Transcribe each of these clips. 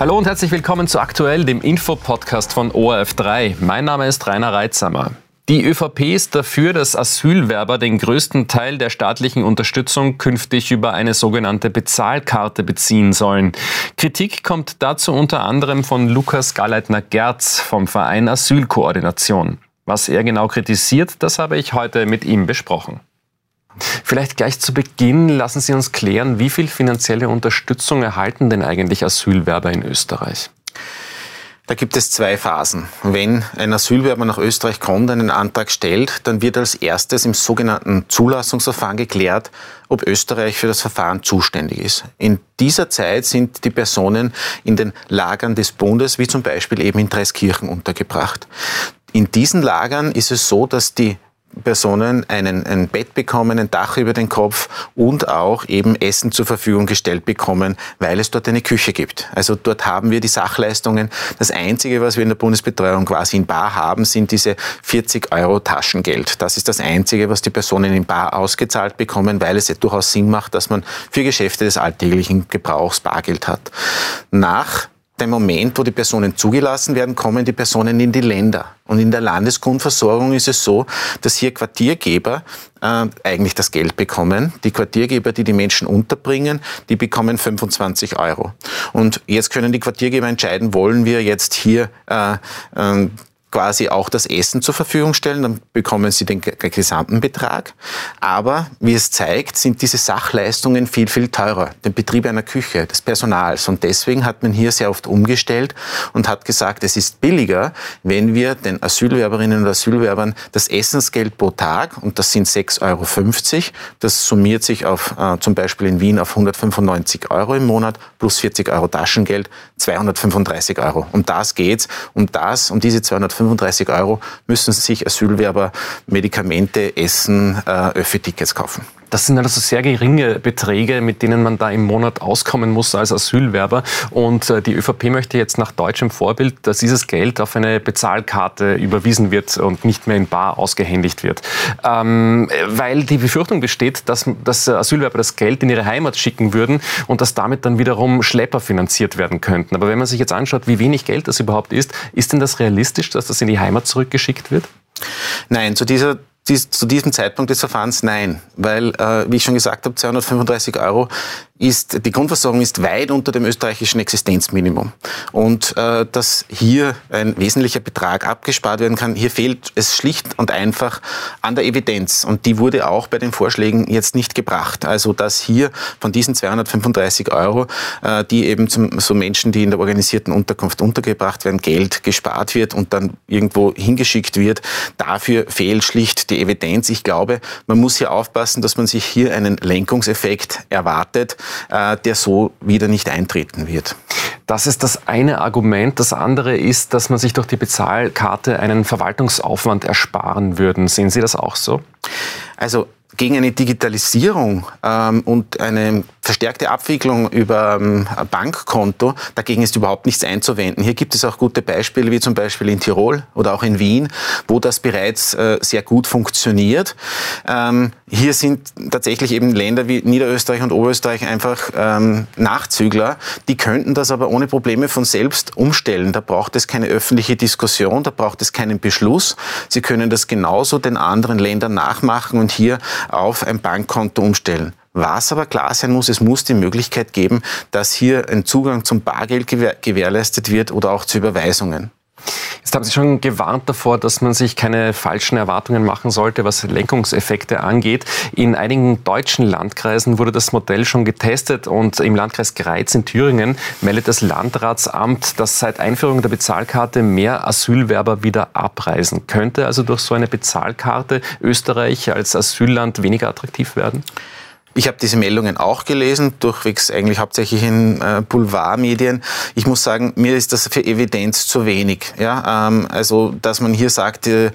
Hallo und herzlich willkommen zu Aktuell, dem Infopodcast von ORF3. Mein Name ist Rainer Reitsamer. Die ÖVP ist dafür, dass Asylwerber den größten Teil der staatlichen Unterstützung künftig über eine sogenannte Bezahlkarte beziehen sollen. Kritik kommt dazu unter anderem von Lukas Galeitner-Gerz vom Verein Asylkoordination. Was er genau kritisiert, das habe ich heute mit ihm besprochen. Vielleicht gleich zu Beginn lassen Sie uns klären, wie viel finanzielle Unterstützung erhalten denn eigentlich Asylwerber in Österreich? Da gibt es zwei Phasen. Wenn ein Asylwerber nach Österreich kommt, einen Antrag stellt, dann wird als erstes im sogenannten Zulassungsverfahren geklärt, ob Österreich für das Verfahren zuständig ist. In dieser Zeit sind die Personen in den Lagern des Bundes, wie zum Beispiel eben in Dreiskirchen, untergebracht. In diesen Lagern ist es so, dass die Personen einen, ein Bett bekommen, ein Dach über den Kopf und auch eben Essen zur Verfügung gestellt bekommen, weil es dort eine Küche gibt. Also dort haben wir die Sachleistungen. Das Einzige, was wir in der Bundesbetreuung quasi in Bar haben, sind diese 40 Euro Taschengeld. Das ist das Einzige, was die Personen in Bar ausgezahlt bekommen, weil es ja durchaus Sinn macht, dass man für Geschäfte des alltäglichen Gebrauchs Bargeld hat. Nach dem Moment, wo die Personen zugelassen werden, kommen die Personen in die Länder. Und in der Landesgrundversorgung ist es so, dass hier Quartiergeber äh, eigentlich das Geld bekommen. Die Quartiergeber, die die Menschen unterbringen, die bekommen 25 Euro. Und jetzt können die Quartiergeber entscheiden, wollen wir jetzt hier äh, äh, quasi auch das Essen zur Verfügung stellen, dann bekommen sie den gesamten Betrag. Aber wie es zeigt, sind diese Sachleistungen viel, viel teurer. Den Betrieb einer Küche, des Personals. Und deswegen hat man hier sehr oft umgestellt und hat gesagt, es ist billiger, wenn wir den Asylwerberinnen und Asylwerbern das Essensgeld pro Tag, und das sind 6,50 Euro, das summiert sich auf äh, zum Beispiel in Wien auf 195 Euro im Monat plus 40 Euro Taschengeld, 235 Euro. Um das geht's. Um das, um diese 235 35 Euro müssen sich Asylwerber Medikamente, Essen, äh, Öffi-Tickets kaufen. Das sind also sehr geringe Beträge, mit denen man da im Monat auskommen muss als Asylwerber. Und äh, die ÖVP möchte jetzt nach deutschem Vorbild, dass dieses Geld auf eine Bezahlkarte überwiesen wird und nicht mehr in Bar ausgehändigt wird. Ähm, weil die Befürchtung besteht, dass, dass Asylwerber das Geld in ihre Heimat schicken würden und dass damit dann wiederum Schlepper finanziert werden könnten. Aber wenn man sich jetzt anschaut, wie wenig Geld das überhaupt ist, ist denn das realistisch, dass das in die Heimat zurückgeschickt wird? Nein, zu dieser dies, zu diesem Zeitpunkt des Verfahrens nein, weil, äh, wie ich schon gesagt habe, 235 Euro ist, die Grundversorgung ist weit unter dem österreichischen Existenzminimum. Und äh, dass hier ein wesentlicher Betrag abgespart werden kann, hier fehlt es schlicht und einfach an der Evidenz. Und die wurde auch bei den Vorschlägen jetzt nicht gebracht. Also dass hier von diesen 235 Euro, äh, die eben zum, so Menschen, die in der organisierten Unterkunft untergebracht werden, Geld gespart wird und dann irgendwo hingeschickt wird, dafür fehlt schlicht die Evidenz. Ich glaube, man muss hier aufpassen, dass man sich hier einen Lenkungseffekt erwartet, äh, der so wieder nicht eintreten wird. Das ist das eine Argument. Das andere ist, dass man sich durch die Bezahlkarte einen Verwaltungsaufwand ersparen würde. Sehen Sie das auch so? Also gegen eine Digitalisierung ähm, und eine verstärkte Abwicklung über ähm, Bankkonto, dagegen ist überhaupt nichts einzuwenden. Hier gibt es auch gute Beispiele, wie zum Beispiel in Tirol oder auch in Wien, wo das bereits äh, sehr gut funktioniert. Ähm, hier sind tatsächlich eben Länder wie Niederösterreich und Oberösterreich einfach ähm, Nachzügler. Die könnten das aber ohne Probleme von selbst umstellen. Da braucht es keine öffentliche Diskussion, da braucht es keinen Beschluss. Sie können das genauso den anderen Ländern nachmachen und hier auf ein Bankkonto umstellen. Was aber klar sein muss, es muss die Möglichkeit geben, dass hier ein Zugang zum Bargeld gewährleistet wird oder auch zu Überweisungen. Jetzt haben Sie schon gewarnt davor, dass man sich keine falschen Erwartungen machen sollte, was Lenkungseffekte angeht. In einigen deutschen Landkreisen wurde das Modell schon getestet und im Landkreis Greiz in Thüringen meldet das Landratsamt, dass seit Einführung der Bezahlkarte mehr Asylwerber wieder abreisen. Könnte also durch so eine Bezahlkarte Österreich als Asylland weniger attraktiv werden? Ich habe diese Meldungen auch gelesen, durchwegs eigentlich hauptsächlich in äh, Boulevardmedien. Ich muss sagen, mir ist das für Evidenz zu wenig. Ja, ähm, also dass man hier sagt, äh,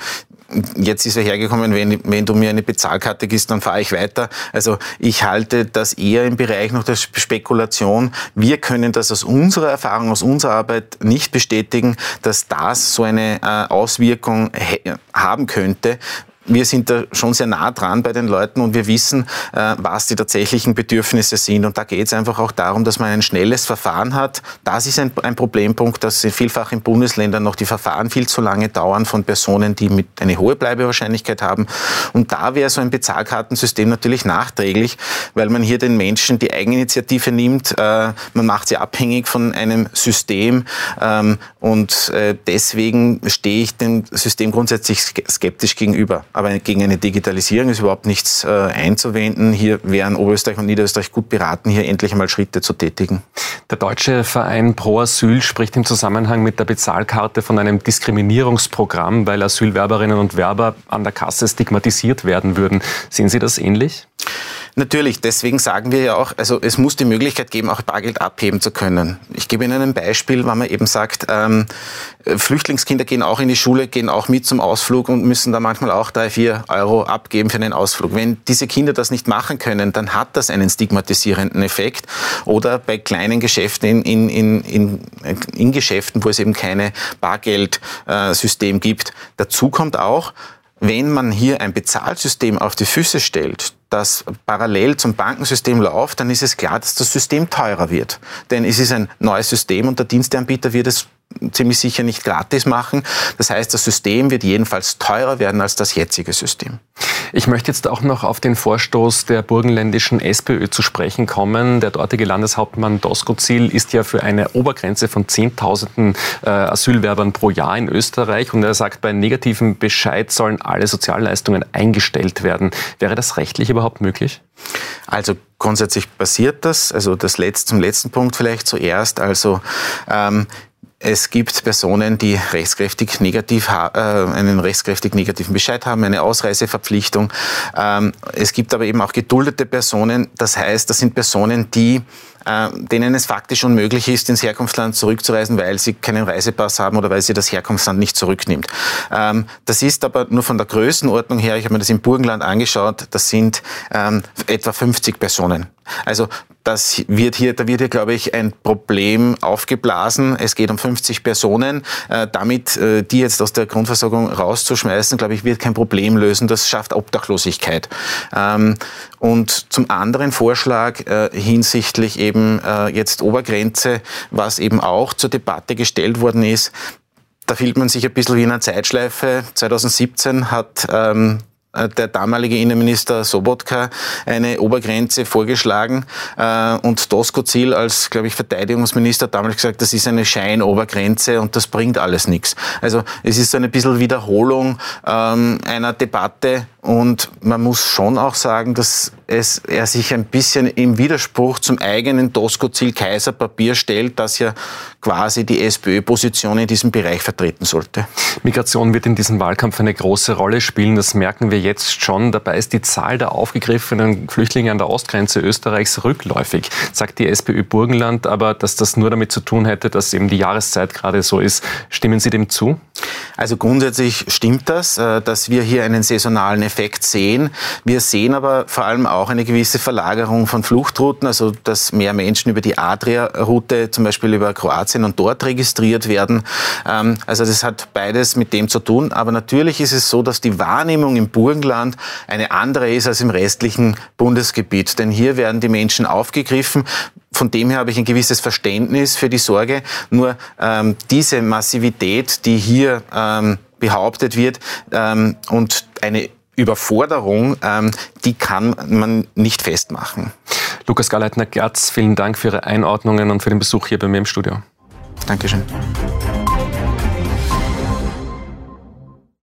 jetzt ist er hergekommen, wenn, wenn du mir eine Bezahlkarte gibst, dann fahre ich weiter. Also ich halte das eher im Bereich noch der Spekulation. Wir können das aus unserer Erfahrung, aus unserer Arbeit nicht bestätigen, dass das so eine äh, Auswirkung haben könnte wir sind da schon sehr nah dran bei den Leuten und wir wissen, äh, was die tatsächlichen Bedürfnisse sind. Und da geht es einfach auch darum, dass man ein schnelles Verfahren hat. Das ist ein, Problempunkt, dass vielfach in Bundesländern noch die Verfahren viel zu lange dauern von Personen, die mit eine hohe Bleibewahrscheinlichkeit haben. Und da wäre so ein Bezahlkartensystem natürlich nachträglich, weil man hier den Menschen die Eigeninitiative nimmt. Äh, man macht sie abhängig von einem System. Ähm, und äh, deswegen stehe ich dem System grundsätzlich skeptisch gegenüber. Aber gegen eine Digitalisierung ist überhaupt nichts äh, einzuwenden. Hier wären Oberösterreich und Niederösterreich gut beraten, hier endlich einmal Schritte zu tätigen. Der Deutsche Verein Pro Asyl spricht im Zusammenhang mit der Bezahlkarte von einem Diskriminierungsprogramm, weil Asylwerberinnen und Werber an der Kasse stigmatisiert werden würden. Sehen Sie das ähnlich? Natürlich, deswegen sagen wir ja auch, also es muss die Möglichkeit geben, auch Bargeld abheben zu können. Ich gebe Ihnen ein Beispiel, wenn man eben sagt, ähm, Flüchtlingskinder gehen auch in die Schule, gehen auch mit zum Ausflug und müssen da manchmal auch drei, vier Euro abgeben für einen Ausflug. Wenn diese Kinder das nicht machen können, dann hat das einen stigmatisierenden Effekt. Oder bei kleinen Geschäften in, in, in, in Geschäften, wo es eben keine Bargeldsystem gibt. Dazu kommt auch, wenn man hier ein Bezahlsystem auf die Füße stellt, das parallel zum Bankensystem läuft, dann ist es klar, dass das System teurer wird. Denn es ist ein neues System und der Diensteanbieter wird es ziemlich sicher nicht gratis machen. Das heißt, das System wird jedenfalls teurer werden als das jetzige System. Ich möchte jetzt auch noch auf den Vorstoß der burgenländischen SPÖ zu sprechen kommen. Der dortige Landeshauptmann Doskozil ist ja für eine Obergrenze von 10.000 äh, Asylwerbern pro Jahr in Österreich und er sagt, bei negativem Bescheid sollen alle Sozialleistungen eingestellt werden. Wäre das rechtlich überhaupt möglich? Also grundsätzlich passiert das. Also das letzte, zum letzten Punkt vielleicht zuerst. Also ähm, es gibt Personen, die rechtskräftig negativ, äh, einen rechtskräftig negativen Bescheid haben, eine Ausreiseverpflichtung. Ähm, es gibt aber eben auch geduldete Personen. Das heißt, das sind Personen, die äh, denen es faktisch unmöglich ist, ins Herkunftsland zurückzureisen, weil sie keinen Reisepass haben oder weil sie das Herkunftsland nicht zurücknimmt. Ähm, das ist aber nur von der Größenordnung her, ich habe mir das im Burgenland angeschaut, das sind ähm, etwa 50 Personen. Also das wird hier, da wird hier, glaube ich, ein Problem aufgeblasen. Es geht um 50 Personen. Äh, damit äh, die jetzt aus der Grundversorgung rauszuschmeißen, glaube ich, wird kein Problem lösen. Das schafft Obdachlosigkeit. Ähm, und zum anderen Vorschlag äh, hinsichtlich eben äh, jetzt Obergrenze, was eben auch zur Debatte gestellt worden ist. Da fühlt man sich ein bisschen wie in einer Zeitschleife. 2017 hat ähm, äh, der damalige Innenminister Sobotka eine Obergrenze vorgeschlagen äh, und Doskozil als, glaube ich, Verteidigungsminister damals gesagt, das ist eine Scheinobergrenze und das bringt alles nichts. Also es ist so eine bisschen Wiederholung ähm, einer Debatte und man muss schon auch sagen, dass es, er sich ein bisschen im Widerspruch zum eigenen Doskozil-Kaiser-Papier stellt, das ja quasi die SPÖ-Position in diesem Bereich vertreten sollte. Migration wird in diesem Wahlkampf eine große Rolle spielen. Das merken wir jetzt schon. Dabei ist die Zahl der aufgegriffenen Flüchtlinge an der Ostgrenze Österreichs rückläufig, sagt die SPÖ Burgenland. Aber dass das nur damit zu tun hätte, dass eben die Jahreszeit gerade so ist. Stimmen Sie dem zu? Also grundsätzlich stimmt das, äh, dass wir hier einen saisonalen Effekt sehen. Wir sehen aber vor allem auch eine gewisse Verlagerung von Fluchtrouten, also dass mehr Menschen über die Adria-Route, zum Beispiel über Kroatien und dort registriert werden. Ähm, also das hat beides mit dem zu tun. Aber natürlich ist es so, dass die Wahrnehmung im Burgenland eine andere ist als im restlichen Bundesgebiet. Denn hier werden die Menschen aufgegriffen von dem her habe ich ein gewisses Verständnis für die Sorge. Nur ähm, diese Massivität, die hier ähm, behauptet wird ähm, und eine Überforderung, ähm, die kann man nicht festmachen. Lukas Galeitner-Gerz, vielen Dank für Ihre Einordnungen und für den Besuch hier bei mir im Studio. Dankeschön.